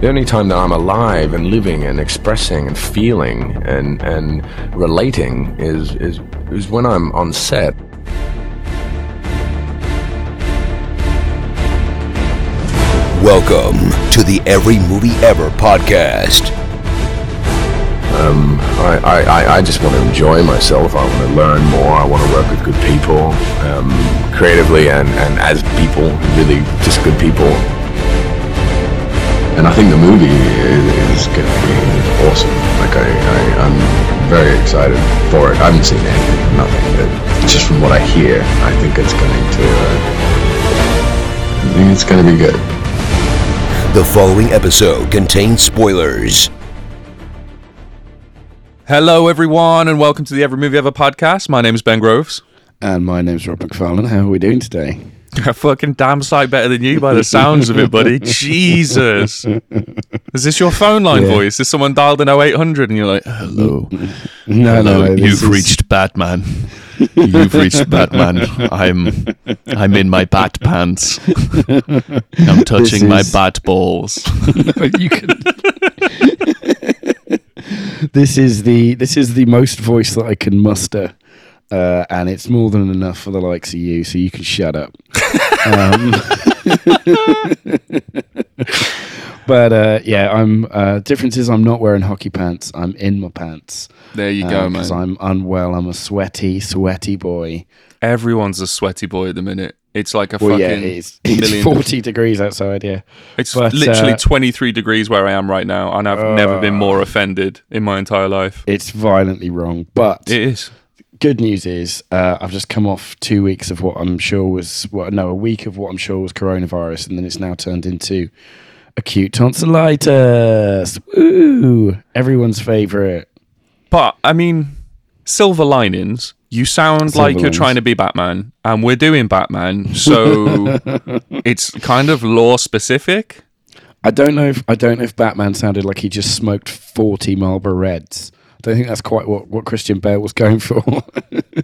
The only time that I'm alive and living and expressing and feeling and and relating is is is when I'm on set. Welcome to the Every Movie Ever podcast. I, I, I- I just want to enjoy myself. I want to learn more. I want to work with good people, um, creatively and, and as people, really just good people. And I think the movie is, is going to be awesome. Like I, I, I'm very excited for it. I haven't seen anything, nothing, but just from what I hear, I think it's going to. Uh, I think it's going to be good. The following episode contains spoilers. Hello, everyone, and welcome to the Every Movie Ever podcast. My name is Ben Groves. And my name's Rob McFarlane. How are we doing today? A fucking damn sight better than you by the sounds of it, buddy. Jesus. Is this your phone line Yeah. voice? Is someone dialed in 0800 and you're like, hello? No, no, no. You've is- reached Batman. You've reached Batman. I'm I'm in my bat pants. I'm touching my bat balls. you can. this is the this is the most voice that I can muster, uh, and it's more than enough for the likes of you. So you can shut up. um, but uh, yeah, I'm. Uh, difference is I'm not wearing hockey pants. I'm in my pants. There you go, man. Because I'm unwell. I'm a sweaty, sweaty boy. Everyone's a sweaty boy at the minute. It's like a Well, fucking yeah, it's, it's million 40 degrees outside. Yeah. It's But, literally uh, 23 degrees where I am right now, and I've never been more offended in my entire life. It's violently wrong, but It is. Good news is uh, I've just come off two weeks of what I'm sure was well, no, a week of what I'm sure was coronavirus, and then it's now turned into acute tonsillitis. Woo! Everyone's favorite. But, I mean, silver linings. You sound Silver like you're trying to be Batman, and we're doing Batman, so it's kind of law specific. I don't know if I don't know if Batman sounded like he just smoked 40 Marlboro Reds. I don't think that's quite what, what Christian Bale was going for.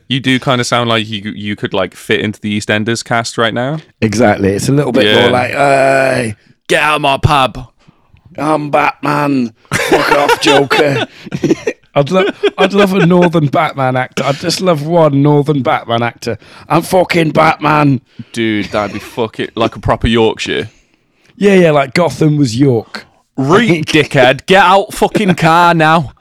You do kind of sound like you you could like fit into the EastEnders cast right now. exactly. It's a little bit Yeah. more like, hey, Get out of my pub. I'm Batman. Fuck off, Joker. I'd love, I'd love a northern Batman actor. I'd just love one northern Batman actor. I'm fucking Batman. Dude, that'd be fucking like a proper Yorkshire. Yeah, yeah, like Gotham was York. Reek, dickhead. Get out fucking car now.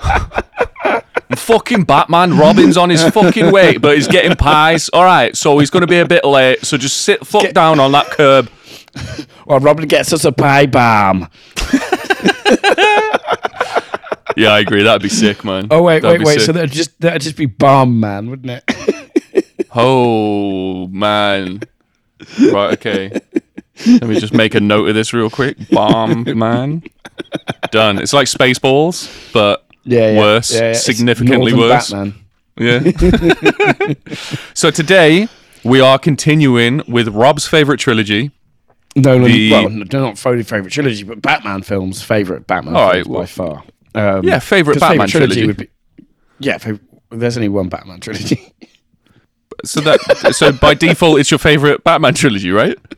fucking Batman. Robin's on his fucking way, but he's getting pies. All right, so he's going to be a bit late. So just sit fuck down on that curb. Well, Robin gets us a pie bomb. Yeah, I agree. That'd be sick, man. Oh wait, That'd wait, wait. sick. So that'd just that'd just be Bomb Man, wouldn't it? oh man. Right. Okay. Let me just make a note of this real quick. Bomb man. Done. It's like Spaceballs, but yeah, yeah. Worse. Yeah. Significantly worse. Batman. Yeah. so today we are continuing with Rob's favorite trilogy. Nolan, The- well, not favorite favorite trilogy, but Batman films. Favorite Batman All films well- by far. Um, Yeah, favorite Batman trilogy. would be. Yeah, fav- there's only one Batman trilogy. So that so by default it's your favorite Batman trilogy, right?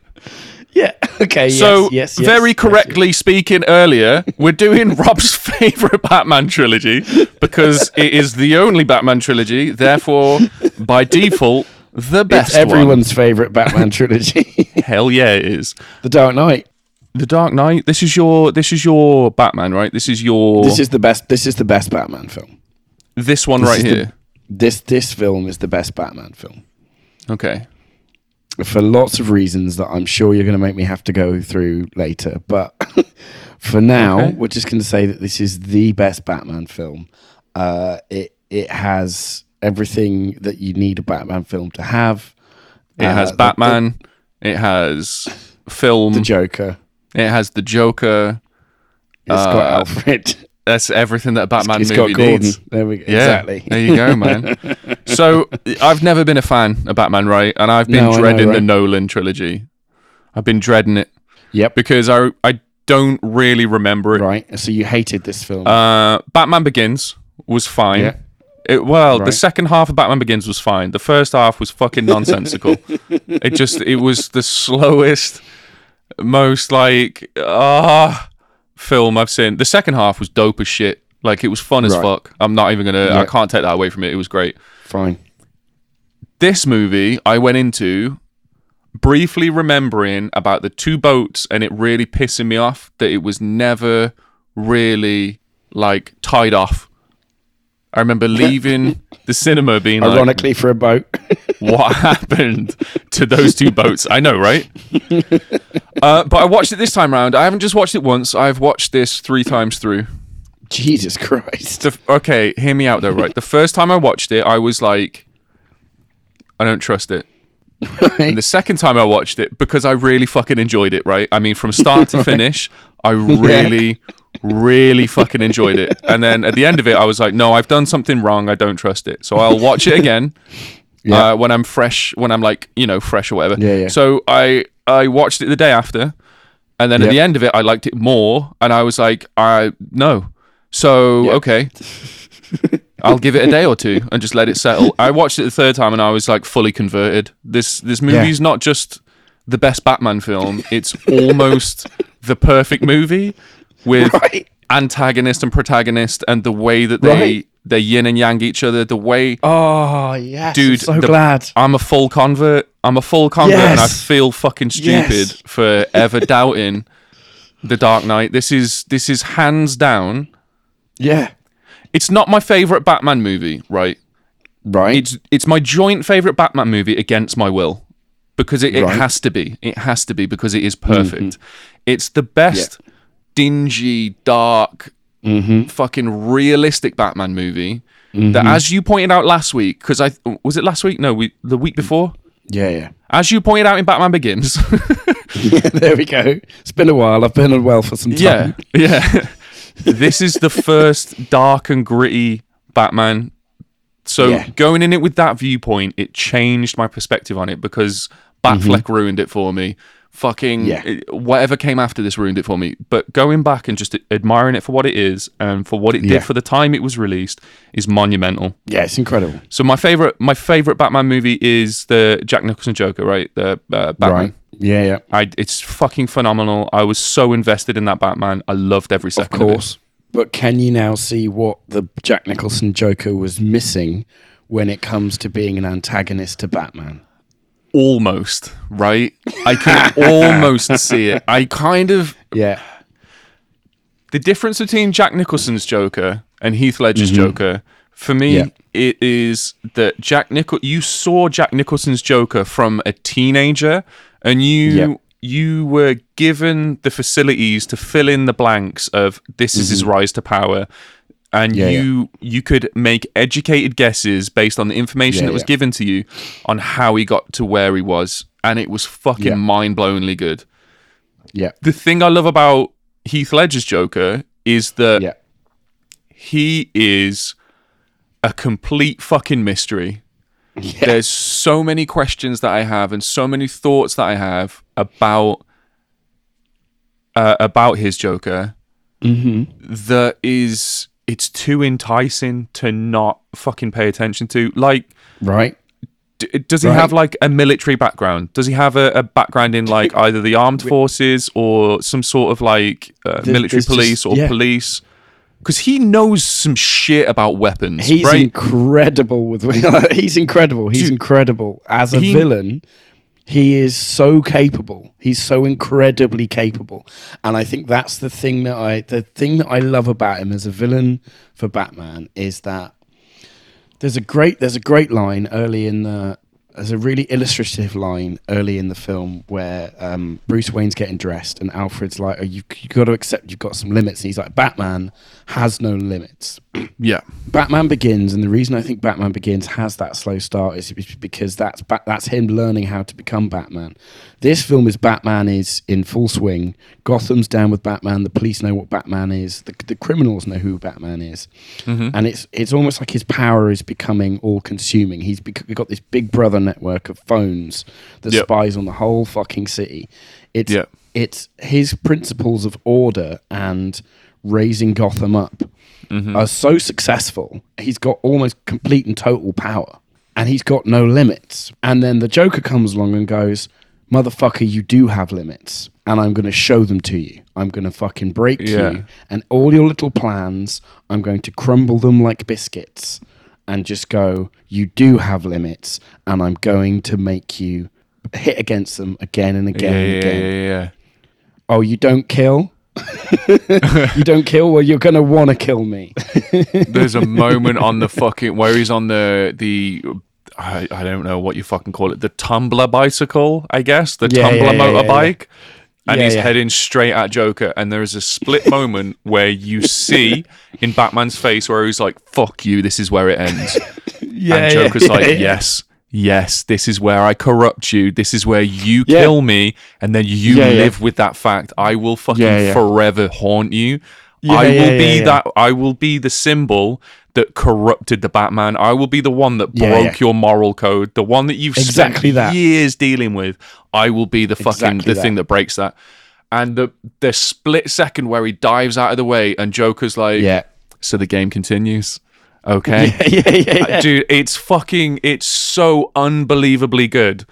yeah. Okay. So yes, yes, very yes, correctly speaking earlier, we're doing Rob's favorite Batman trilogy because it is the only Batman trilogy, therefore by default the It's best everyone's favorite Batman trilogy. Hell yeah, it is. the Dark Knight. The Dark Knight. This is your this is your Batman, right? This is your This is the best. This is the best Batman film. this one this right is the- here. This this film is the best Batman film Okay. For lots of reasons that I'm sure you're going to make me have to go through later. But for now, Okay. we're just going to say that this is the best Batman film. Uh, it it has everything that you need a Batman film to have. It Uh, has the- Batman. it has film. the, the Joker. it has the Joker. It's got Uh, Alfred. That's everything that a Batman it's movie got Gordon. needs. There we go. Yeah, Exactly. There you go, man. so I've never been a fan of Batman, right? And I've been No, I know, dreading the? Nolan trilogy. I've been dreading it Yep. because I I don't really remember it. Right. So you hated this film. Uh, Batman Begins was fine. Yeah. It, well, the second half of Batman Begins was fine. The first half was fucking nonsensical. it just it was the slowest most like ah film I've seen. The second half was dope as shit. Like it was fun as Right. fuck. I'm not even gonna. I can't take that away from it. It was great. Fine. This movie I went into briefly remembering about the two boats and it really pissing me off that it was never really like tied off. I remember leaving the cinema being like, Ironically, for a boat. what happened to those two boats. I know, right? uh, but I watched it this time round. I haven't just watched it once. I've watched this three times through. Jesus Christ. The, okay, hear me out though, right? The first time I watched it, I was like, I don't trust it. And the second time I watched it, because I really fucking enjoyed it, right? I mean, from start to finish, I really, really fucking enjoyed it. And then at the end of it, I was like, no, I've done something wrong. I don't trust it. So I'll watch it again Yeah. uh, when I'm fresh, when I'm like, you know, fresh or whatever. Yeah, yeah. So I I watched it the day after, and then at the end of it, I liked it more, and I was like, I no. So okay, I'll give it a day or two and just let it settle. I watched it the third time, and I was like fully converted. This this movie's not just the best Batman film; it's almost the perfect movie with Right. antagonist and protagonist, and the way that they Right. they yin and yang each other. The way Oh, yes. Dude, I'm so the- glad. I'm a full convert. I'm a full convert, and I feel fucking stupid Yes. for ever doubting the Dark Knight. This is this is hands down. Yeah. It's not my favorite Batman movie, right? Right. It's it's my joint favorite Batman movie against my will because it, it Right. Mm-hmm. has to be. It has to be because it is perfect. It's the best dingy, dark, Mm-hmm. fucking realistic Batman movie. That, as you pointed out last week, because I was it last week? No, we the week before. yeah, yeah. As you pointed out in Batman Begins, there we go. It's been a while. I've been unwell for some time. yeah, yeah. this is the first dark and gritty Batman. So Yeah. going in it with that viewpoint, it changed my perspective on it because Batfleck ruined it for me. Fucking. Yeah. whatever came after this ruined it for me. But going back and just admiring it for what it is and for what it Yeah. did for the time it was released is monumental. Yeah, it's incredible. So my favorite, my favorite Batman movie is the Jack Nicholson Joker, right? The uh, Batman. Right. Yeah, yeah. I, it's fucking phenomenal. I was so invested in that Batman. I loved every second Of course. But can you now see what the Jack Nicholson Joker was missing when it comes to being an antagonist to Batman? Almost, right? I can almost see it. I kind of Yeah. the difference between Jack Nicholson's Joker and Heath Ledger's Joker for me Mm-hmm. Yeah. it is that Jack Nichol you saw Jack Nicholson's Joker from a teenager and you Yeah. you were given the facilities to fill in the blanks of this is his rise to power and Mm-hmm. Yeah, you you could make educated guesses based on the information Yeah, that was yeah. given to you on how he got to where he was and it was fucking Yeah. mind-blowingly good Yeah. the thing I love about Heath Ledger's Joker is that Yeah. he is a complete fucking mystery. There's so many questions that I have and so many thoughts that I have about uh, about his Joker that is it's too enticing to not fucking pay attention to. Like, Right. d- does he Right. have like a military background? Does he have a, a background in like either the armed forces or some sort of like uh, military there's just- police or yeah. police? Because he knows some shit about weapons, He's right? incredible with he's incredible. He's Dude, incredible as a he- villain. He is so capable. He's so incredibly capable. And I think that's the thing that I the thing that I love about him as a villain for Batman is that there's a great there's a great line early in the there's a really illustrative line early in the film where um, Bruce Wayne's getting dressed and Alfred's like, oh, you've, you've got to accept you've got some limits. And he's like, Batman has no limits. Yeah, Batman Begins, and the reason I think Batman Begins has that slow start is because that's ba- that's him learning how to become Batman. This film is Batman is in full swing. Gotham's down with Batman. The police know what Batman is. The, the criminals know who Batman is, mm-hmm. and it's it's almost like his power is becoming all consuming. He's bec- got this big brother network of phones that Yep. spies on the whole fucking city. It's Yep. it's his principles of order and raising Gotham up mm-hmm. are so successful. He's got almost complete and total power, and he's got no limits. And then the Joker comes along and goes, motherfucker, you do have limits, and I'm going to show them to you. I'm going to fucking break Yeah. you, and all your little plans, I'm going to crumble them like biscuits, and just go, you do have limits, and I'm going to make you hit against them again and again yeah, and yeah, yeah, yeah. Oh, you don't kill. you don't kill. Well, you're gonna want to kill me. There's a moment on the fucking where he's on the the I, I don't know what you fucking call it the tumbler bicycle I guess the Yeah, tumbler yeah, yeah, motorbike. And he's heading straight at Joker and there is a split moment where you see in Batman's face where he's like fuck you this is where it ends. Yeah, and Joker's like yes yes this is where I corrupt you this is where you Yeah. kill me and then you Yeah, yeah. live with that fact I will fucking Yeah, yeah. forever haunt you Yeah, I will yeah, be yeah, yeah. that I will be the symbol that corrupted the Batman. I will be the one that Yeah, broke yeah. your moral code, the one that you've Exactly spent that. years dealing with. I will be the fucking Exactly the thing that. that breaks that. And the the split second where he dives out of the way and Joker's like, Yeah. so the game continues. Okay. yeah, yeah, uh, yeah. Dude, it's fucking it's so unbelievably good.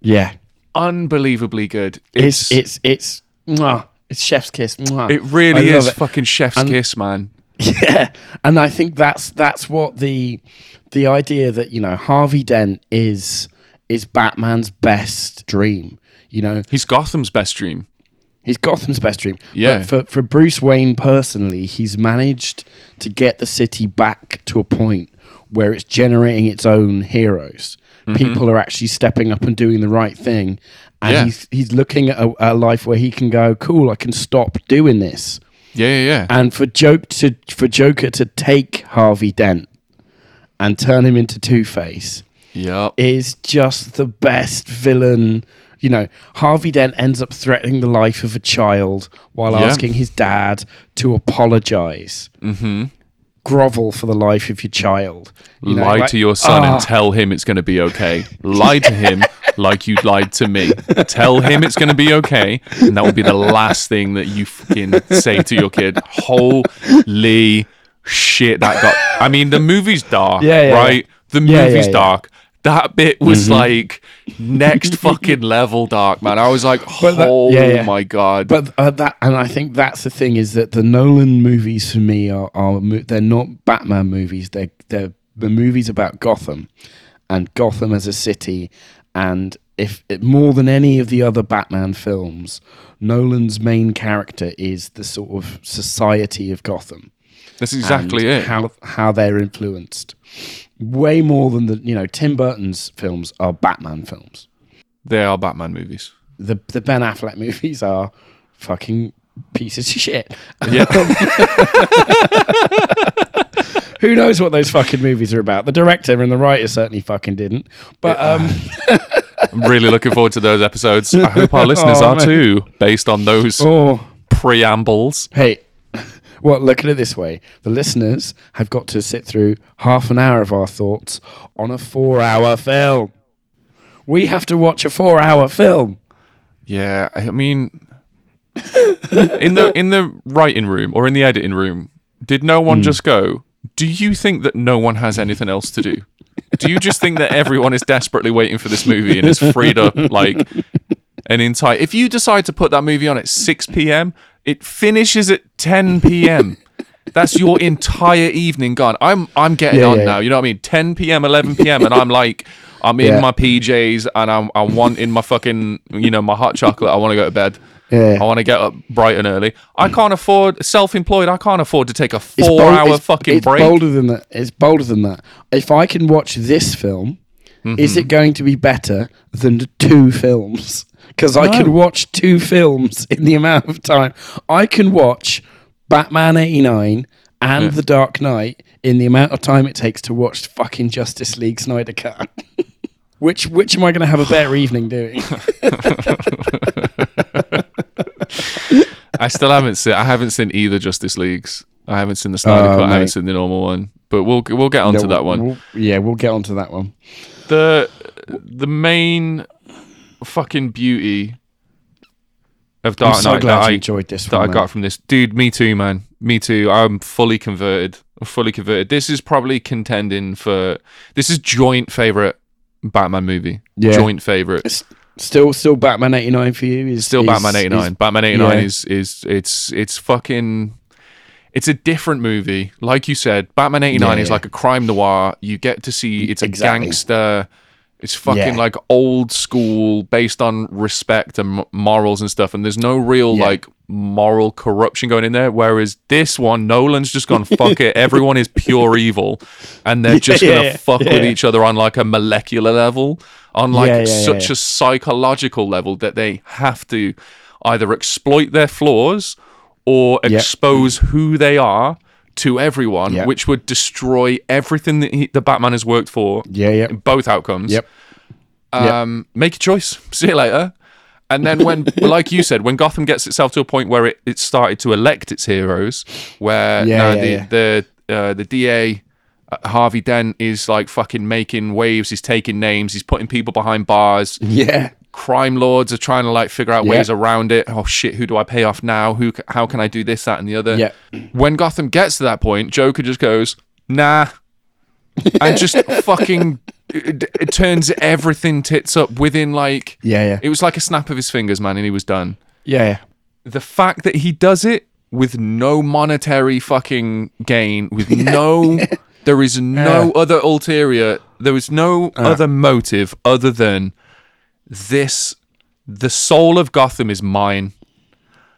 Yeah. Unbelievably good. It's it's it's mwah, it's chef's kiss. mwah. it really I is it. fucking chef's And- kiss, man. Yeah, and I think that's that's what the the idea that you know Harvey Dent is is Batman's best dream. You know, He's Gotham's best dream. He's Gotham's best dream. Yeah. But for for Bruce Wayne personally, he's managed to get the city back to a point where it's generating its own heroes. Mm-hmm. People are actually stepping up and doing the right thing, and Yeah. he's he's looking at a, a life where he can go, "Cool, I can stop doing this." Yeah, yeah, yeah. and for joke to for Joker to take Harvey Dent and turn him into Two Face Yep. is just the best villain. You know, Harvey Dent ends up threatening the life of a child while Yeah. asking his dad to apologize. Mm-hmm. Grovel for the life of your child. You know, lie like- to your son Ah. and tell him it's going to be okay. lie to him like you lied to me. Tell him it's going to be okay, and that will be the last thing that you fucking say to your kid. Holy shit, that got. I mean, the movie's dark, Yeah, yeah, right? The movie's dark. That bit was like next fucking level dark, man. I was like, But that- oh yeah, yeah. my god. But uh, that, and I think that's the thing is that the Nolan movies for me are, are they're not Batman movies. They're they're the movies about Gotham, and Gotham as a city. And if it, more than any of the other Batman films, Nolan's main character is the sort of society of Gotham. That's exactly it. How how they're influenced, way more than the you know Tim Burton's films are Batman films. they are Batman movies. The the Ben Affleck movies are fucking pieces of shit. Yeah. Who knows what those fucking movies are about? The director and the writer certainly fucking didn't. But um, I'm really looking forward to those episodes. I hope our listeners Oh, are man. too, based on those oh, preambles. hey, well, look at it this way: the listeners have got to sit through half an hour of our thoughts on a four-hour film. We have to watch a four-hour film. Yeah, I mean, in the in the writing room or in the editing room, did no one hmm. just go? Do you think that no one has anything else to do? Do you just think that everyone is desperately waiting for this movie and it's freed up like an entire? If you decide to put that movie on at six p.m., it finishes at ten p.m. That's your entire evening gone. I'm I'm getting Yeah, on yeah, now. You know what I mean? 10 p.m., 11 p.m. and I'm like, I'm in Yeah. my PJs and I'm I'm wanting my fucking you know my hot chocolate. I want to go to bed. Yeah. I want to get up bright and early. I can't afford self-employed. I can't afford to take a four-hour it's- fucking it's break. bolder than that. It's bolder than that. If I can watch this film, is Mm-hmm. it going to be better than the two films? Because I can watch two films in the amount of time. I can watch Batman '89 and The Dark Knight in the amount of time it takes to watch fucking Justice League Snyder Cut. which which am I going to have a better evening doing? I still haven't seen. I haven't seen either Justice Leagues. I haven't seen the Snyder Oh, Cut. I haven't seen the normal one. But we'll we'll get onto that one. We'll- yeah, we'll get onto that one. the the main fucking beauty of Dark I'm so Knight glad that you I enjoyed this that one. I mate. got from this dude. Me too, man. Me too. I'm fully converted. I'm fully converted. This is probably contending for. This is joint favorite Batman movie. Yeah. Joint favorite. S- Still, still Batman eighty nine for you is Still is- Batman eighty nine. Batman eighty nine yeah. is is it's it's fucking. It's a different movie, like you said. Batman eighty nine Yeah, is like a crime noir. You get to see it's a Exactly. gangster. It's fucking Yeah. like old school, based on respect and m- morals and stuff. And there's no real Yeah. like moral corruption going in there. Whereas this one, Nolan's just gone fuck it. Everyone is pure evil, and they're just gonna yeah, fuck with each other on like a molecular level, on like such a psychological level that they have to either exploit their flaws or expose who they are to everyone, Yep. which would destroy everything that he, the Batman has worked for. Yeah, yeah. in both outcomes. Yep. Um, Make a choice. See you later. And then when, like you said, when Gotham gets itself to a point where it, it started to elect its heroes, where Yeah, yeah, the yeah. the uh, the DA uh, Harvey Dent is like fucking making waves. He's taking names. He's putting people behind bars. Yeah. Crime lords are trying to like figure out Yeah. ways around it. Oh shit, who do I pay off now? Who? How can I do this, that, and the other? Yeah. When Gotham gets to that point, Joker just goes, nah, and just fucking it, it turns everything tits up within like Yeah, yeah. it was like a snap of his fingers, man, and he was done. Yeah, yeah. The fact that he does it with no monetary fucking gain, with no, there is no uh. other ulterior, there is no uh. other motive other than this. The soul of Gotham is mine,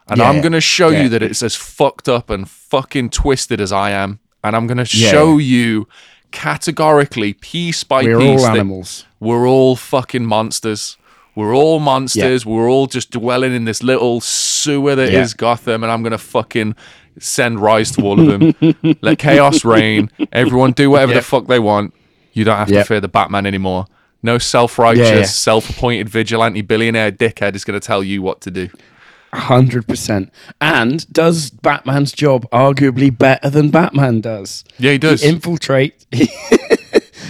and Yeah, I'm gonna show yeah. you that it's as fucked up and fucking twisted as I am, and I'm gonna Yeah. show you categorically, piece by We're piece, all that animals. we're all fucking monsters. We're all monsters. We're all just dwelling in this little sewer that is. Gotham, and I'm gonna fucking send rise to all of them. Let chaos reign. Everyone do whatever the fuck they want. You don't have to fear the Batman anymore. No self-righteous, Yeah, yeah. self-appointed vigilante billionaire dickhead is gonna tell you what to do. Hundred percent. And does Batman's job arguably better than Batman does? Yeah, he does. He infiltrate.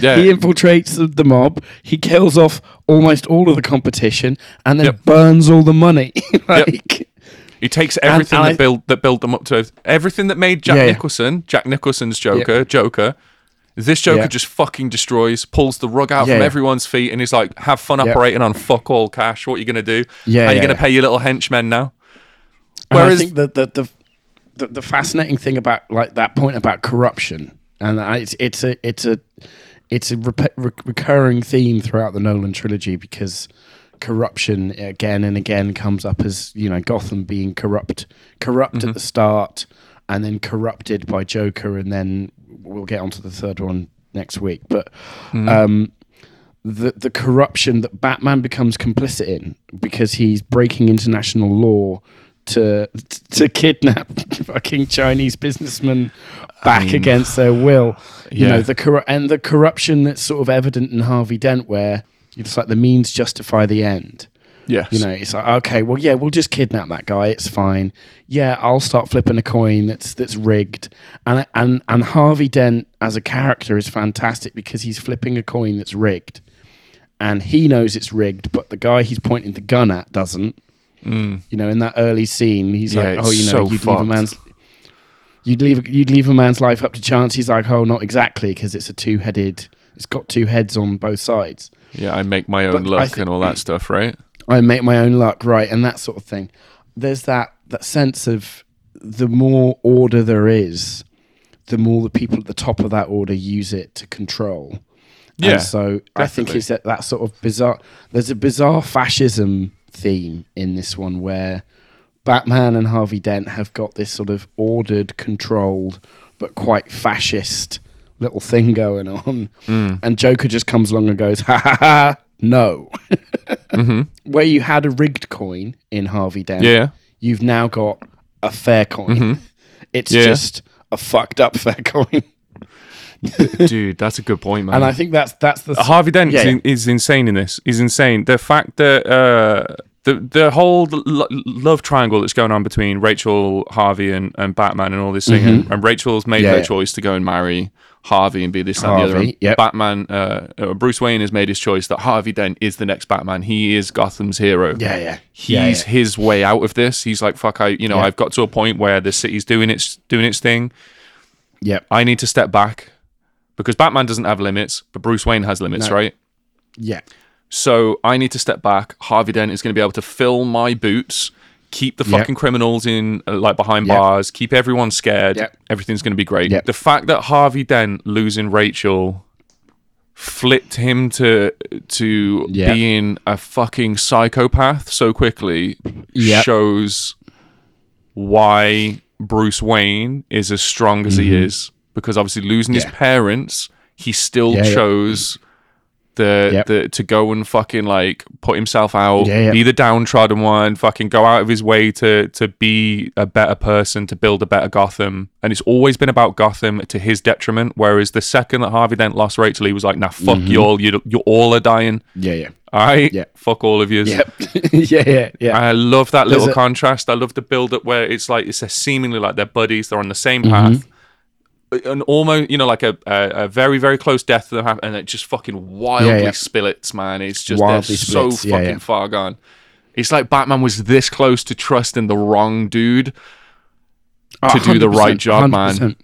Yeah, he infiltrates the, mob. He kills off almost all of the competition, and then Yep. burns all the money. like, He takes everything and that I- built that built them up to everything that made Jack Yeah. Nicholson, Jack Nicholson's Joker, Joker. This Joker Yeah. just fucking destroys, pulls the rug out Yeah, from yeah. everyone's feet, and he's like, "Have fun operating on fuck all cash. What are you gonna do? Yeah, How you gonna yeah. pay your little henchmen now?" And Whereas, I think the, the the the fascinating thing about like that point about corruption, and it's it's a it's a it's a re- recurring theme throughout the Nolan trilogy because corruption again and again comes up as you know Gotham being corrupt, corrupt Mm-hmm. at the start, and then corrupted by Joker, and then we'll get onto the third one next week, but. Mm-hmm. Um, the the corruption that Batman becomes complicit in because he's breaking international law to to kidnap fucking Chinese businessmen back against their will. You yeah. know the corru- and the corruption that's sort of evident in Harvey Dent, where it's like the means justify the end. Yes, You know, it's like okay, well, yeah, we'll just kidnap that guy. It's fine. Yeah, I'll start flipping a coin that's that's rigged. And and and Harvey Dent as a character is fantastic because he's flipping a coin that's rigged, and he knows it's rigged, but the guy he's pointing the gun at doesn't. Mm. You know, in that early scene, he's Yeah, like, "Oh, you know, so you'd leave a man's." You'd leave you'd leave a man's life up to chance. He's like, oh, not exactly, because it's a two headed. It's got two heads on both sides. yeah, I make my own But luck thi- and all that stuff, right? I make my own luck, right, and that sort of thing. There's that that sense of the more order there is, the more the people at the top of that order use it to control. Yeah, and so I think it's that, that sort of bizarre. There's a bizarre fascism theme in this one where Batman and Harvey Dent have got this sort of ordered, controlled, but quite fascist little thing going on, Mm. and Joker just comes along and goes, "Ha ha ha." No, where you had a rigged coin in Harvey Dent, Mm-hmm. Yeah, you've now got a fair coin. It's Mm-hmm. Yeah. just a fucked up fair coin, dude, that's a good point, man. and I think that's that's the Harvey Dent Yeah, is, in, is insane in this. Is insane. The fact that uh, the the whole lo- love triangle that's going on between Rachel, Harvey, and, and Batman, and all this thing, and, and Rachel's made Mm-hmm. Yeah, her choice to go and marry Harvey and be this that, and the other. And yep. Batman, uh, uh, Bruce Wayne has made his choice that Harvey Dent is the next Batman. He is Gotham's hero. Yeah, yeah. He's Yeah, yeah. his way out of this. He's like, fuck, I, you know, Yeah. I've got to a point where the city's doing its doing its thing. Yep. I need to step back because Batman doesn't have limits, but Bruce Wayne has limits, No. right? Yeah. So I need to step back. Harvey Dent is going to be able to fill my boots, keep the Yep. fucking criminals in uh, like behind Yep. bars, keep everyone scared. Yep. Everything's going to be great. Yep. The fact that Harvey Dent losing Rachel flipped him to to Yep. being a fucking psychopath so quickly Yep. shows why Bruce Wayne is as strong as he is because obviously losing his Mm-hmm. Parents, he still Yeah, yeah. chose the Yep. the to go and fucking like put himself out, Yeah, yeah. be the downtrodden one, fucking go out of his way to to be a better person, to build a better Gotham, and it's always been about Gotham to his detriment. Whereas the second that Harvey Dent lost Rachel, he was like, "Nah, fuck Mm-hmm. you all, you you all are dying." Yeah, yeah. All right, Yeah. fuck all of you. Yep. yeah, yeah, yeah. I love that little a- contrast. I love the build up where it's like it's a seemingly like they're buddies, they're on the same Mm-hmm. And almost, you know, like a, a, a very, very close death to them happen, and it just fucking wildly Yeah, yeah. splits, man. It's just Wildly so fucking yeah. far gone. It's like Batman was this close to trusting the wrong dude to do the right job, man.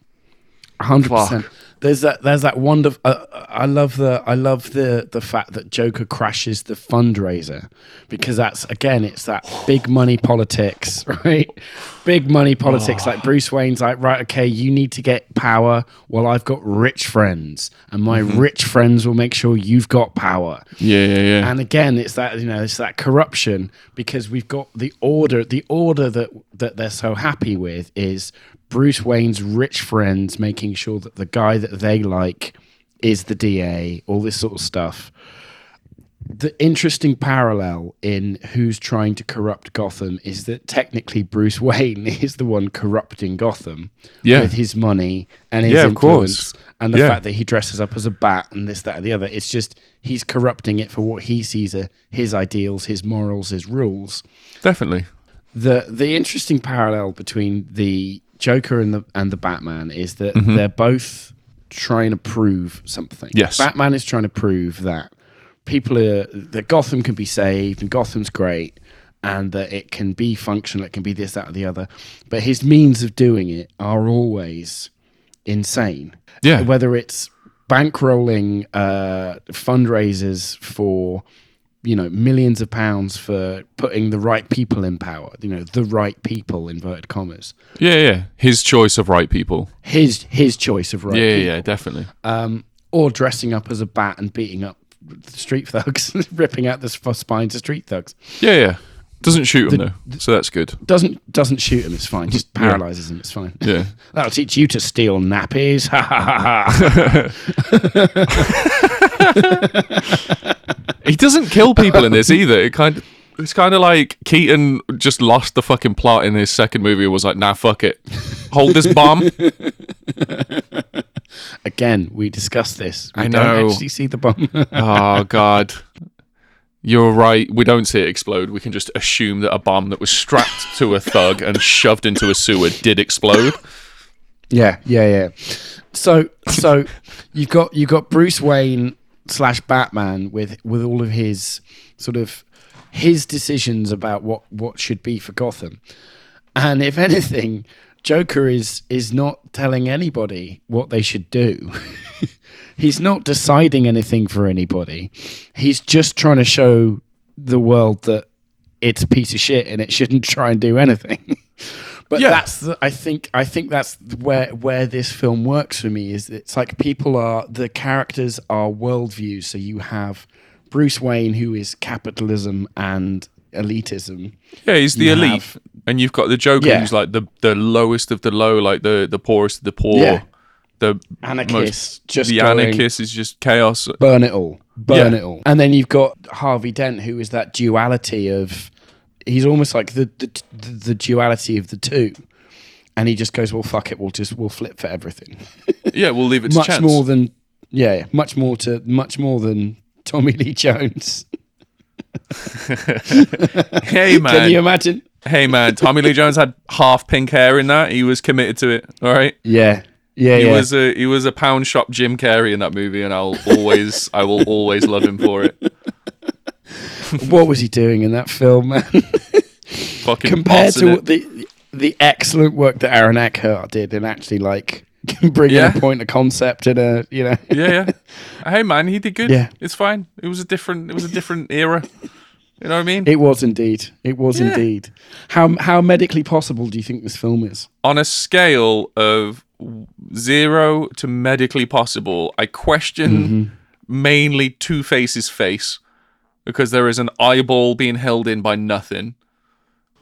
Hundred Fuck. There's that. There's that wonderful. Uh, I love the. I love the the fact that Joker crashes the fundraiser because that's again. It's that big money politics, right? Big money politics. Like Bruce Wayne's like, right, okay, you need to get power. Well, I've got rich friends, and my rich friends will make sure you've got power. Yeah, yeah, yeah. And again, it's that you know, it's that corruption because we've got the order. The order that that they're so happy with is Bruce Wayne's rich friends making sure that the guy that they like is the DA. All this sort of stuff. The interesting parallel in who's trying to corrupt Gotham is that technically Bruce Wayne is the one corrupting Gotham Yeah. with his money and his Yeah, of course. influence and the Yeah. fact that he dresses up as a bat and this, that, and the other. It's just he's corrupting it for what he sees are his ideals, his morals, his rules. Definitely. The the interesting parallel between the Joker and the and the Batman is that they're both trying to prove something. Yes. Batman is trying to prove that people are that Gotham can be saved and Gotham's great and that it can be functional, it can be this, that, or the other. But his means of doing it are always insane. Yeah. Whether it's bankrolling uh, fundraisers for you know millions of pounds for putting the right people in power you know the right people inverted commas Yeah, yeah. His choice of right people. his his choice of right Yeah, yeah, people. yeah, definitely. um or dressing up as a bat and beating up street thugs ripping out the spines of street thugs Yeah, yeah. Doesn't shoot him though, so that's good. doesn't doesn't shoot him it's fine just paralyzes him it's fine Yeah. that'll teach you to steal nappies ha ha ha ha He doesn't kill people in this either. It kind of, it's kind of like Keaton just lost the fucking plot in his second movie. and Was like, nah, fuck it, hold this bomb. again we discussed this we I don't know. actually see the bomb oh god, you're right. We don't see it explode. We can just assume that a bomb that was strapped to a thug and shoved into a sewer did explode. Yeah, yeah, yeah. So, so you've got you've got Bruce Wayne slash Batman with with all of his sort of his decisions about what what should be for Gotham, and if anything, Joker is is not telling anybody what they should do. He's not deciding anything for anybody. He's just trying to show the world that it's a piece of shit and it shouldn't try and do anything. But Yeah. that's the, I think I think that's where where this film works for me is it's like people are the characters are worldviews. So you have Bruce Wayne who is capitalism and elitism. Yeah, he's the You elite, have- and you've got the Joker, Yeah. who's like the the lowest of the low, like the the poorest of the poor. Yeah. The Anarchist, just the anarchist is just chaos. burn it all, burn Yeah. it all. And then you've got Harvey Dent, who is that duality of, he's almost like the the, the duality of the two, and he just goes, well, fuck it, we'll just we'll flip for everything. Yeah, we'll leave it to much chance. more than yeah, yeah, much more to much more than Tommy Lee Jones. hey man, Can you imagine? hey man, Tommy Lee Jones had half pink hair in that. He was committed to it. All right. Yeah, yeah, He yeah. was a he was a pound shop Jim Carrey in that movie, and I'll always I will always love him for it. what was he doing in that film, man? Fucking Compared to it. the the excellent work that Aaron Eckhart did in actually like bringing Yeah. a point of concept and a you know. Yeah, yeah. hey man, he did good. Yeah. It's fine. It was a different it was a different era. You know what I mean? It was indeed. It was Yeah. indeed. How how medically possible do you think this film is? On a scale of zero to medically possible, I question Mm-hmm. mainly Two Face's face because there is an eyeball being held in by nothing.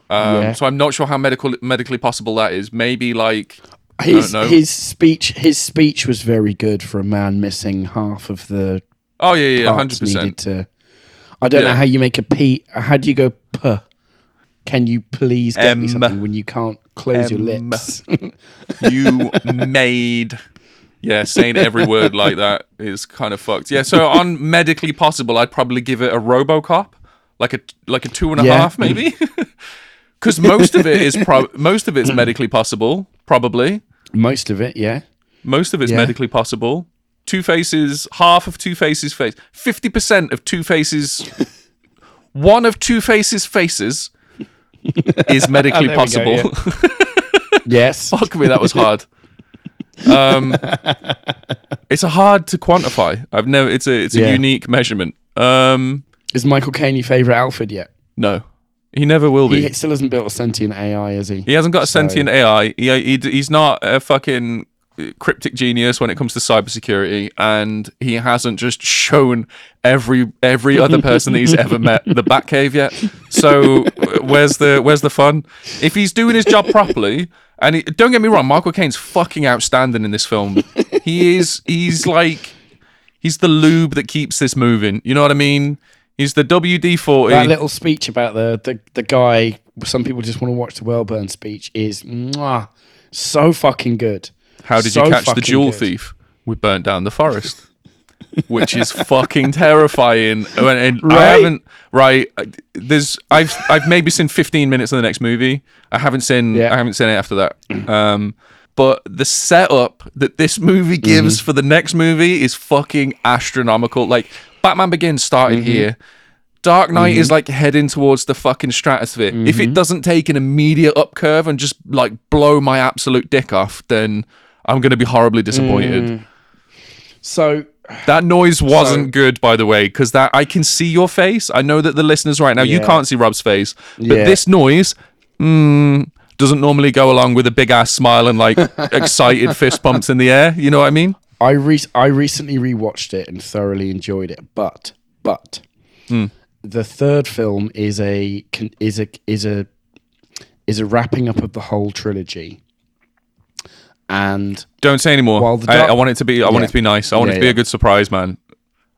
Um, Yeah. So I'm not sure how medical medically possible that is. Maybe like His know. his speech his speech was very good for a man missing half of the oh yeah yeah hundred percent. to. I don't know how you make a p. How do you go p? Can you please get me something when you can't close your lips? you made yeah saying every word like that is kind of fucked yeah so on medically possible i'd probably give it a robocop like a like a two and a half, Yeah. maybe because most of it is pro- most of it's medically possible probably Most of it, yeah. most of it's Yeah. medically possible two faces half of two faces face 50% of two faces one of two faces faces is medically There we go, possible Yes. Fuck me, that was hard. Um, it's a hard to quantify. I've never. It's a it's a Yeah. unique measurement. Um, Is Michael Caine your favourite Alfred yet? no, he never will be. He still hasn't built a sentient AI, has he? He hasn't got a So- sentient AI. He, he he's not a fucking cryptic genius when it comes to cybersecurity, and he hasn't just shown every every other person that he's ever met the Batcave yet. So where's the where's the fun? If he's doing his job properly, and he, don't get me wrong, Michael Caine's fucking outstanding in this film. He is he's like he's the lube that keeps this moving. You know what I mean? He's the WD forty. That little speech about the, the, the guy, some people just want to watch the Wellburn speech, is mwah, so fucking good. How did So you catch the jewel good. thief? We burnt down the forest, which is fucking terrifying. And, and I Right? haven't right. uh, There's I've I've maybe seen 15 minutes of the next movie. I haven't seen Yeah. I haven't seen it after that. Um, but the setup that this movie gives Mm-hmm. for the next movie is fucking astronomical. Like Batman Begins started Mm-hmm. here. Dark Knight is like heading towards the fucking stratosphere. If Mm-hmm. it doesn't take an immediate up curve and just like blow my absolute dick off, then I'm going to be horribly disappointed. Mm. So, That noise wasn't good, by the way, because that I can see your face. I know that the listeners right now you can't see Rob's face, but Yeah. this noise mm, doesn't normally go along with a big ass smile and like excited fist pumps in the air. You know what I mean? I re- I recently rewatched it and thoroughly enjoyed it, but but Hmm. the third film is a is a is a is a wrapping up of the whole trilogy, and Don't say anymore. Well, the I, dark- I want it to be. I want it to be nice. I want it to be yeah. a good surprise, man.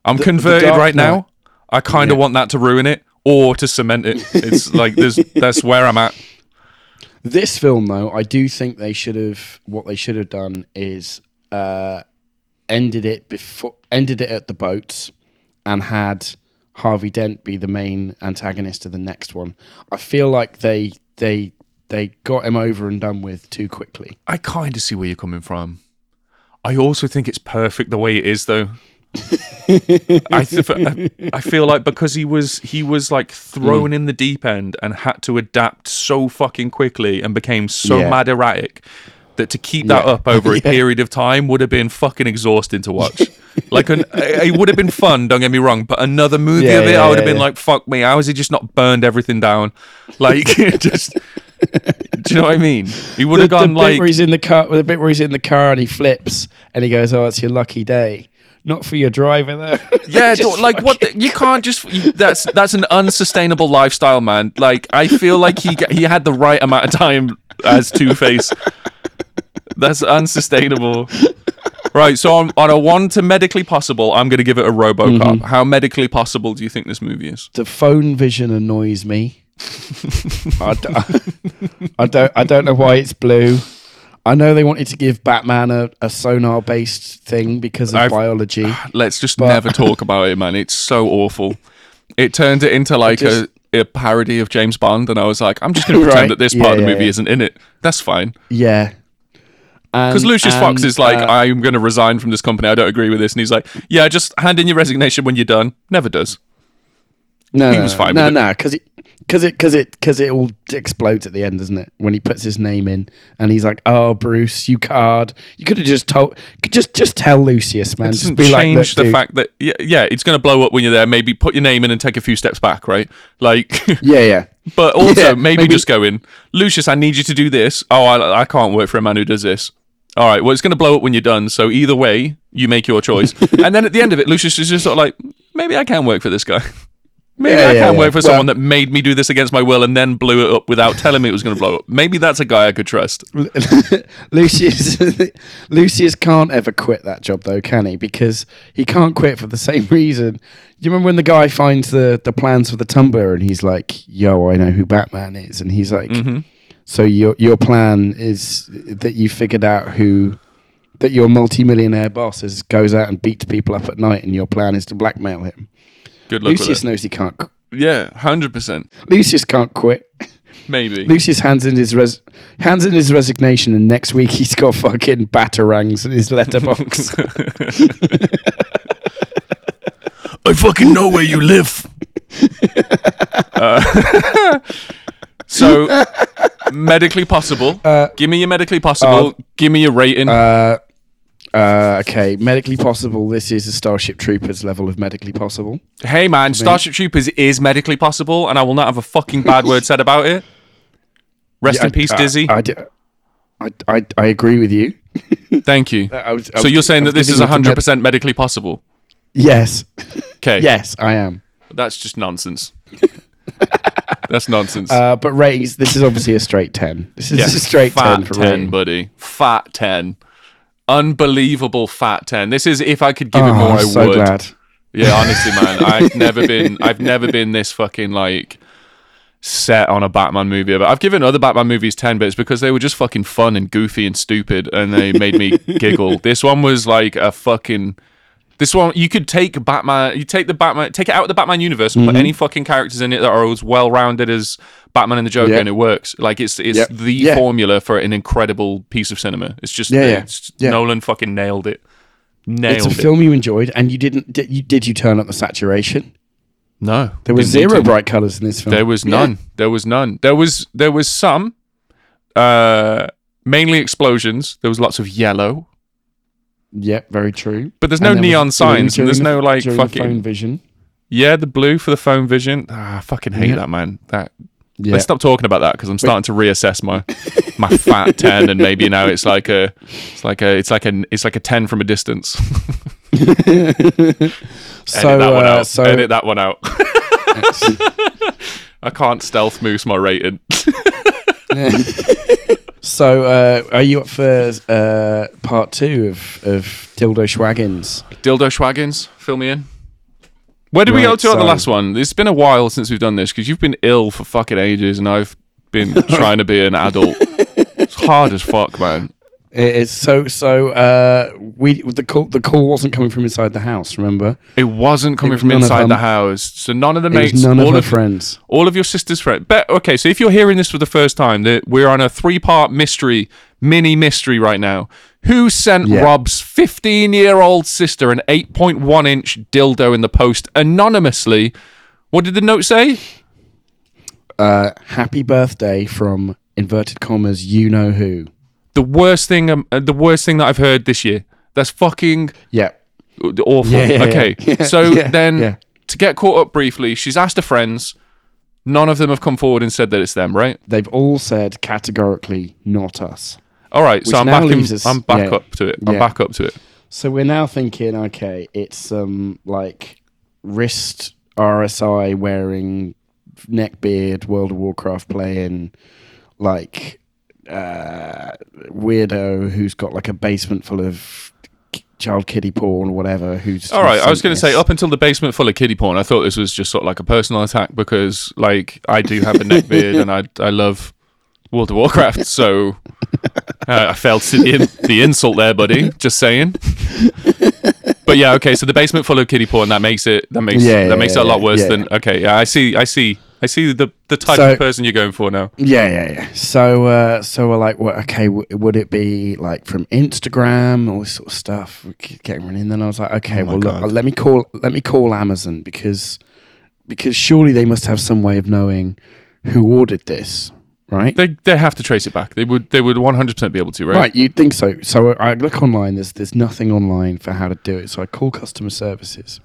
I'm the converted Dark right Knight- now. I kind of Yeah. want that to ruin it or to cement it. It's like there's that's where I'm at. This film, though, I do think they should have. What they should have done is uh, ended it before, ended it at the boats, and had Harvey Dent be the main antagonist of the next one. I feel like they they they got him over and done with too quickly. I kind of see where you're coming from. I also think it's perfect the way it is, though. I, th- I feel like because he was he was like thrown mm. in the deep end and had to adapt so fucking quickly and became so Yeah. mad erratic that to keep that Yeah. up over a period of time would have been fucking exhausting to watch. like an, it would have been fun, don't get me wrong, but another movie Yeah, of it, yeah, I would yeah, have been yeah. like, "Fuck me, how has he just not burned everything down?" Like, just do you know what I mean? He would The, have the gone bit like where he's in the car, the bit where he's in the car and he flips and he goes, "Oh, it's your lucky day." Not for your driver though. Yeah, like what? The, you can't just. You, that's that's an unsustainable lifestyle, man. Like I feel like he he had the right amount of time as Two Face. That's unsustainable. Right, so on, on a one to medically possible, I'm going to give it a RoboCop. Mm-hmm. How medically possible do you think this movie is? the phone vision annoys me. I, d- I don't. I don't know why it's blue. I know they wanted to give Batman a, a sonar based thing because of I've- biology. Let's just never talk about it, man. It's so awful. It turned it into like just- a, a parody of James Bond, and I was like, I'm just going to pretend Right. that this Yeah, part of the yeah, movie yeah. isn't in it. That's fine. Yeah. Because Lucius Fox is like, uh, I'm going to resign from this company. I don't agree with this. And he's like, yeah, just hand in your resignation when you're done. Never does. No, He no, was fine No, no, because it, because it, because it, because it all explodes at the end, doesn't it? When he puts his name in, and he's like, "Oh, Bruce, you card." You could have just told, could just just tell Lucius, man. It Just be change "Look, the dude." fact that yeah, yeah, it's going to blow up when you're there. Maybe put your name in and take a few steps back, right? Like, Yeah, yeah. but also Yeah, maybe, maybe- just go in, Lucius. I need you to do this. Oh, I, I can't work for a man who does this. All right, well, it's going to blow up when you're done. So either way, you make your choice. and then at the end of it, Lucius is just sort of like, maybe I can work for this guy. Maybe Yeah, I yeah, can yeah. wait for Well- someone that made me do this against my will and then blew it up without telling me it was going to blow up. Maybe that's a guy I could trust. Lucius Lucius can't ever quit that job though, can he? Because he can't quit for the same reason. You remember when the guy finds the the plans for the tumbler and he's like, "Yo, I know who Batman is," and he's like, Mm-hmm. "So your your plan is that you figured out who." That your multi-millionaire boss is, goes out and beats people up at night, and your plan is to blackmail him. Good luck Lucius with it. knows he can't. qu- Yeah, hundred percent. Lucius can't quit. Maybe. Lucius hands in his res- hands in his resignation, and next week he's got fucking batarangs in his letterbox. I fucking know where you live. Uh, so, medically possible. give me your medically possible. give me your rating. uh, uh, okay, medically possible. This is a Starship Troopers level of medically possible. hey, man, Starship Troopers is medically possible, and I will not have a fucking bad word said about it. Rest Yeah, in peace, I- Dizzy. I, I, I, I agree with you. Thank you. I was- I so was- you're saying that this is giving you the med- 100% medically possible? Yes, Okay. yes, I am. That's just nonsense. That's nonsense. Uh, but ratings. This is obviously a straight ten. This is a straight fat ten for 10, rating. buddy. Fat 10. Unbelievable fat 10. This is if I could give it Oh, more, I I'm so would. glad. Yeah, honestly, man, I've never been I've never been this fucking like set on a Batman movie. But I've given other Batman movies 10 but it's because they were just fucking fun and goofy and stupid and they made me giggle. This one was like a fucking this one you could take Batman you take the Batman take it out of the Batman universe and put Mm-hmm. any fucking characters in it that are as well rounded as Batman and the Joker Yeah. and it works. Like it's it's Yep. the Yeah. formula for an incredible piece of cinema. It's just Yeah, yeah. it's- Yeah. Nolan fucking nailed it. Nailed It's a it. film you enjoyed, and you didn't. Did you, did you turn up the saturation? No. There was zero bright colors in this film. There was Yeah. none. There was none. There was there was some, uh, mainly explosions. There was lots of yellow, Yep, very true. but there's no was neon signs. And there's no like fucking phone vision. yeah, the blue for the phone vision. Ah, I fucking hate Yeah. that man. That Yeah. let's stop talking about that because I'm starting to reassess my my fat ten, and maybe now it's like a it's like a it's like a it's like a ten from a distance. so Edit that one uh, out. so Edit that one out. I can't stealth moose my rating. So uh, are you up for uh, part two of of Dildo Schwaggins? Dildo Schwaggins, fill me in. Where did we go Right, to on the so- last one? It's been a while since we've done this because you've been ill for fucking ages and I've been trying to be an adult. It's hard as fuck, man. It is so so. Uh, we the call the call wasn't coming from inside the house. Remember, It wasn't coming was from inside the house. So none of the it mates, none of all her of, friends. all of your sister's friends. But okay, so if you're hearing this for the first time, that we're on a three-part mystery, mini mystery right now. Who sent Yeah. Rob's 15-year-old sister an 8.1-inch dildo in the post anonymously? What did the note say? Uh, happy birthday from inverted commas. You know who? The worst thing um, uh, the worst thing that I've heard this year. That's fucking Yeah. awful. Yeah, yeah, okay. yeah. So then to get caught up briefly, she's asked her friends. None of them have come forward and said that it's them, right? They've all said categorically not us. All right, so I'm back in, us- I'm back up to it. I'm back up to it. So we're now thinking, okay, it's um like wrist RSI wearing neck beard, World of Warcraft playing, like uh weirdo who's got like a basement full of child kiddie porn or whatever. Who's All right, I was going to say up until the basement full of kiddie porn, I thought this was just sort of like a personal attack because like I do have a neck beard and I I love World of Warcraft, so uh, I felt the, the insult there, buddy. Just saying. But yeah, okay. So the basement full of kiddie porn that makes it that makes Yeah, that yeah, makes it a lot yeah, worse yeah. than okay. Yeah, I see. I see. I see the the type So- of person you're going for now. Yeah, yeah, yeah. So, uh, so we're like, well, okay, w- would it be like from Instagram, all this sort of stuff? We keep Getting running. Then I was like, okay, Oh well, look, let me call, let me call Amazon because because surely they must have some way of knowing who ordered this, right? They they have to trace it back. They would they would 100% be able to, right? Right, you'd think so. So I look online. There's there's nothing online for how to do it. So I call customer services,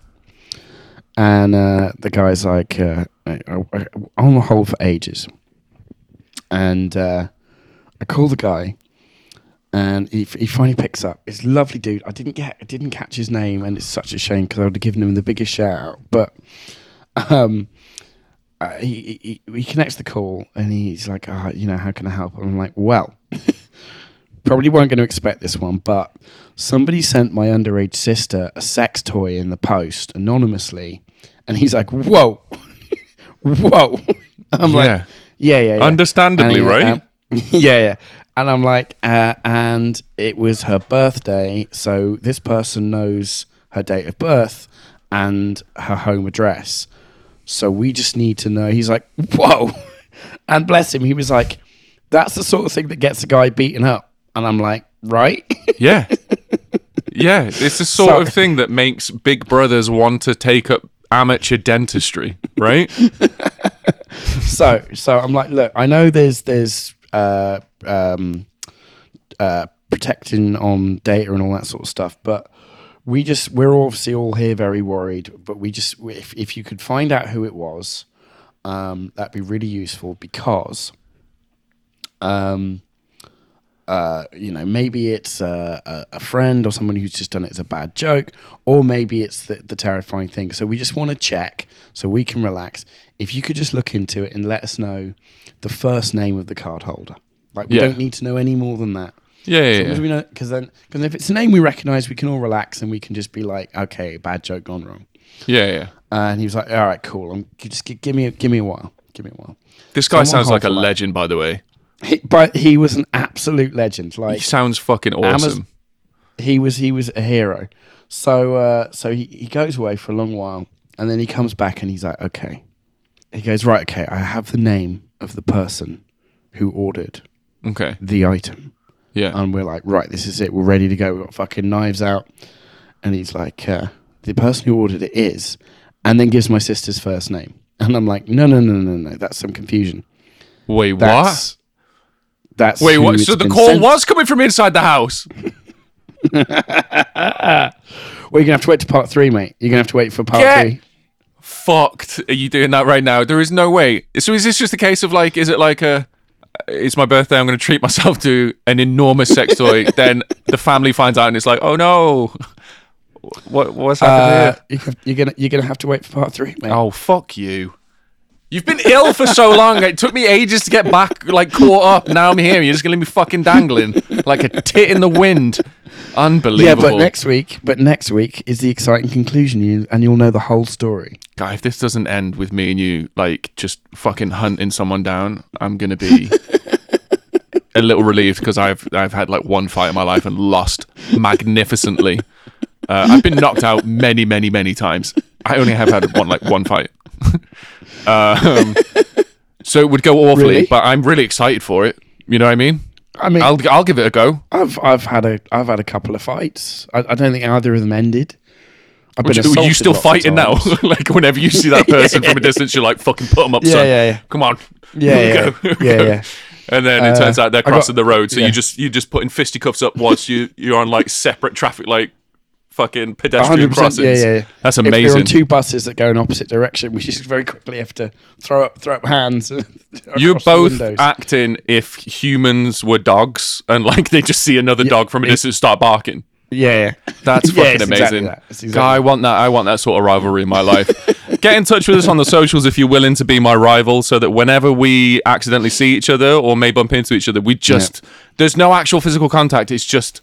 and uh, the guy's like, uh, I, I, I- on the hold for ages, and uh, I call the guy, and he, he finally picks up. It's lovely dude. I didn't get I didn't catch his name, and it's such a shame because I would have given him the biggest shout out. But um, uh, he, he he connects the call, and he's like, oh, you know, how can I help? And I'm like, well. probably weren't going to expect this one, but somebody sent my underage sister a sex toy in the post anonymously, and he's like, "Whoa, whoa!" I'm Yeah. like, "Yeah, yeah, yeah." Understandably, right? um, yeah, yeah. And I'm like, uh, and it was her birthday, so this person knows her date of birth and her home address. So we just need to know. He's like, whoa. And bless him, he was like, that's the sort of thing that gets a guy beaten up. And I'm like, right? Yeah. Yeah, it's the sort So- of thing that makes big brothers want to take up amateur dentistry, right? so so I'm like, look, I know there's there's uh um uh protecting on data and all that sort of stuff, but we just we're obviously all here very worried. But we just if if you could find out who it was, um, that'd be really useful because um uh, you know, maybe it's a, a, friend or someone who's just done it as a bad joke, or maybe it's the, the terrifying thing. So we just want to check so we can relax. If you could just look into it and let us know the first name of the card holder. Like, we Yeah. don't need to know any more than that. Yeah, yeah, Because yeah. we know, because then, because if it's a name we recognize, we can all relax and we can just be like, okay, bad joke gone wrong. yeah, yeah. Uh, and he was like, all right, cool. I'm just gi- give me, a, give me a while, give me a while. This guy Someone sounds like a legend, by the way. He, but he was an absolute legend. He Like, sounds fucking awesome. Amaz- he was he was a hero. So uh, so he, he goes away for a long while and then he comes back and he's like, okay. He goes, right, okay, I have the name of the person who ordered Okay. the item. Yeah. And we're like, right, this is it. We're ready to go. We've got fucking knives out. And he's like, uh, the person who ordered it is, and then gives my sister's first name. And I'm like, no, no, no, no, no. That's some confusion. Wait, what? That's Wait, what? So the call sent- was coming from inside the house. Well, you're gonna have to wait to part three, mate. You're gonna have to wait for part Get- three. Fucked. Are you doing that right now? There is no way. So is this just a case of like, is it like a, it's my birthday, I'm going to treat myself to an enormous sex toy. then the family finds out and it's like, oh no, what what's happening? Uh, you- you're gonna you're gonna have to wait for part three, mate. Oh fuck you. You've been ill for so long. It took me ages to get back, like caught up. Now I'm here. You're just gonna leave me fucking dangling like a tit in the wind. Unbelievable. Yeah, but next week, but next week is the exciting conclusion, you, and you'll know the whole story. guy, if this doesn't end with me and you like just fucking hunting someone down, I'm gonna be a little relieved because I've I've had like one fight in my life and lost magnificently. Uh, I've been knocked out many, many, many times. I only have had one like one fight. um, so it would go awfully, Really? but I'm really excited for it. You know what I mean? I mean, I'll I'll give it a go. I've I've had a I've had a couple of fights. I, I don't think either of them ended. I've been are you still fighting now? like whenever you see that person from a distance, you're like, "Fucking put them up, Yeah, son. yeah, yeah. Come on, Yeah, yeah, go. yeah, yeah. And then it Uh, turns out they're I got- crossing the road, so yeah. you just you're just putting fisticuffs up whilst you you're on like separate traffic, like fucking pedestrian crossings. Yeah, yeah. yeah. That's If we're amazing. on two buses that go in opposite direction, we just very quickly have to throw up throw up hands. You're both acting if humans were dogs, and like they just see another dog from a distance start barking. yeah, yeah. That's Yeah, fucking exactly amazing. that. It's exactly Guy, I want that. I want that sort of rivalry in my life. Get in touch with us on the socials if you're willing to be my rival, so that whenever we accidentally see each other or may bump into each other, we just there's no actual physical contact. It's just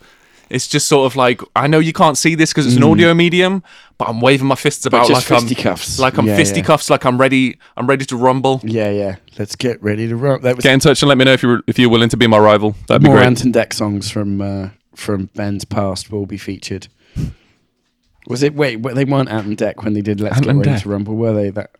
it's just sort of like I know you can't see this because it's an audio medium, but I'm waving my fists about Mm. like I'm fisticuffs. like I'm Yeah, yeah. fisticuffs, like I'm ready. I'm ready to rumble. Yeah, yeah. Let's get ready to rumble. That was Get in touch and let me know if you're if you're willing to be my rival. That'd be more great. Ant and Dec songs from uh, from Ben's past will be featured. Was it? Wait, they weren't Ant and Dec when they did "Let's Ant Get Ready Dec. to Rumble," were they? That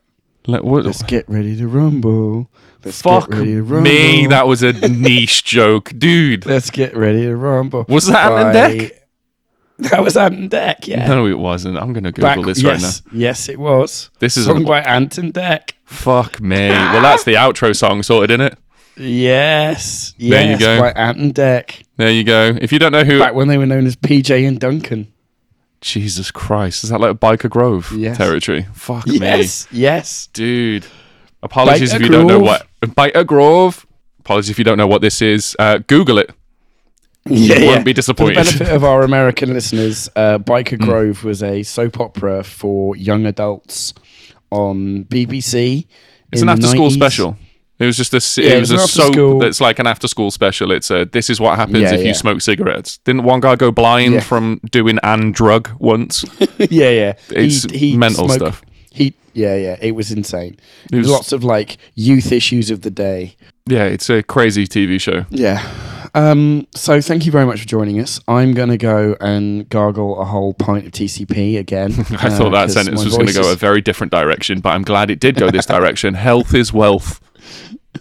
Let- what- "Let's Get Ready to Rumble." Let's fuck get ready to rumble. me, that was a niche joke, dude. Let's get ready to rumble. Was that Ant and By- Dec? That was Ant and Dec, yeah. No, it wasn't. I'm going to Google Back- this yes, right now. Yes, it was. This is sung an- by Ant and Dec. Fuck me. Well, that's the outro song sorted, isn't it? Yes. yes There you go. By Ant and Dec. There you go. If you don't know who, Back when they were known as PJ and Duncan. Jesus Christ, is that like Byker Grove Yes. territory? Fuck me, Yes. Yes. dude. Apologies Byker if you don't know what Byker Grove. Apologies if you don't know what this is. Uh, Google it. Yeah, won't yeah. be disappointed. For the benefit of our American listeners, uh, Byker Hmm. Grove was a soap opera for young adults on BBC. It's in an the after school 90s. special. It was just a Yeah, it was a soap that's like an after school special. It's a this is what happens Yeah, if yeah. you smoke cigarettes. Didn't one guy go blind from doing an drug once? yeah, yeah. It's mental smoked- stuff. He, yeah, yeah. It was insane. It was- Lots of like youth issues of the day. yeah, it's a crazy TV show. Yeah. Um, so thank you very much for joining us. I'm going to go and gargle a whole pint of TCP again. I thought that sentence was going to go a very different direction, but I'm glad it did go this direction. Health is wealth.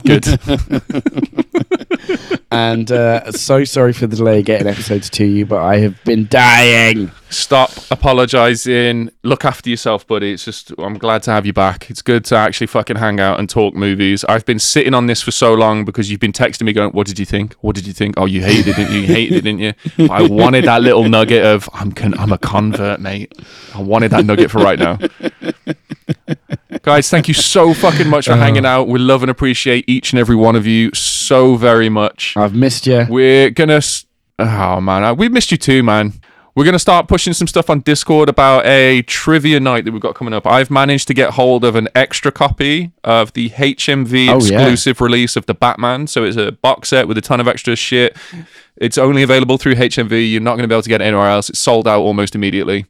Good. and uh, so sorry for the delay getting episodes to you, but I have been dying. Stop apologizing. Look after yourself, buddy. It's just I'm glad to have you back. It's good to actually fucking hang out and talk movies. I've been sitting on this for so long because you've been texting me going, "What did you think? What did you think? Oh, you hated it, didn't you? You hated it, didn't you?" I wanted that little nugget of I'm con- I'm a convert, mate. I wanted that nugget for right now. Guys, thank you so fucking much for hanging uh. out. We love and appreciate each and every one of you so very much. I've missed you. We're gonna. Oh man, uh, I- we missed you too, man. We're gonna start pushing some stuff on Discord about a trivia night that we've got coming up. I've managed to get hold of an extra copy of the HMV Oh, yeah. exclusive release of the Batman. So it's a box set with a ton of extra shit. It's only available through HMV. You're not gonna be able to get it anywhere else. It's sold out almost immediately.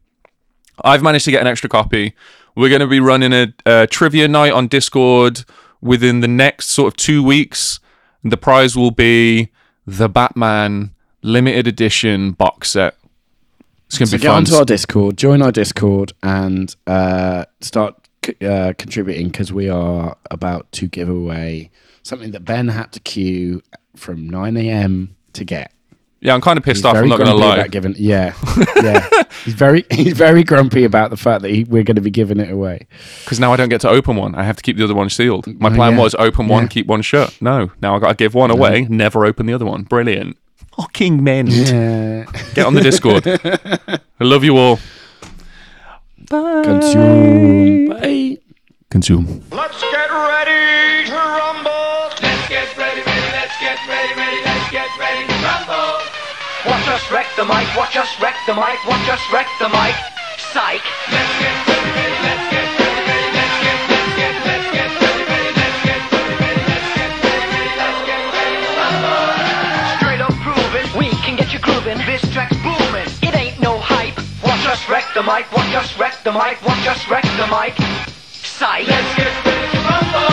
I've managed to get an extra copy. We're going to be running a, a trivia night on Discord within the next sort of two weeks. The prize will be the Batman limited edition box set. It's going to So be get fun. onto our Discord, join our Discord, and uh, start c- uh, contributing because we are about to give away something that Ben had to queue from 9 a.m. to get. Yeah, I'm kind of pissed He's off. I'm not going to lie. about giving. Yeah, yeah. he's very he's very grumpy about the fact that he, we're going to be giving it away. Because now I don't get to open one. I have to keep the other one sealed. My Oh, plan yeah. was open one, Yeah. keep one shut. No, now i got to give one away, never open the other one. Brilliant. Fucking men. Yeah. Get on the Discord. I love you all. Consume. Bye. Consume. Let's get ready to Watch us wreck the mic. Watch us wreck the mic. Watch us wreck the mic. Psych. Let's get let's get let's get, let's get, let's get let's get let's get wreck the mic. Watch us wreck the mic. Watch us wreck the mic. Psych. Let's get rumble.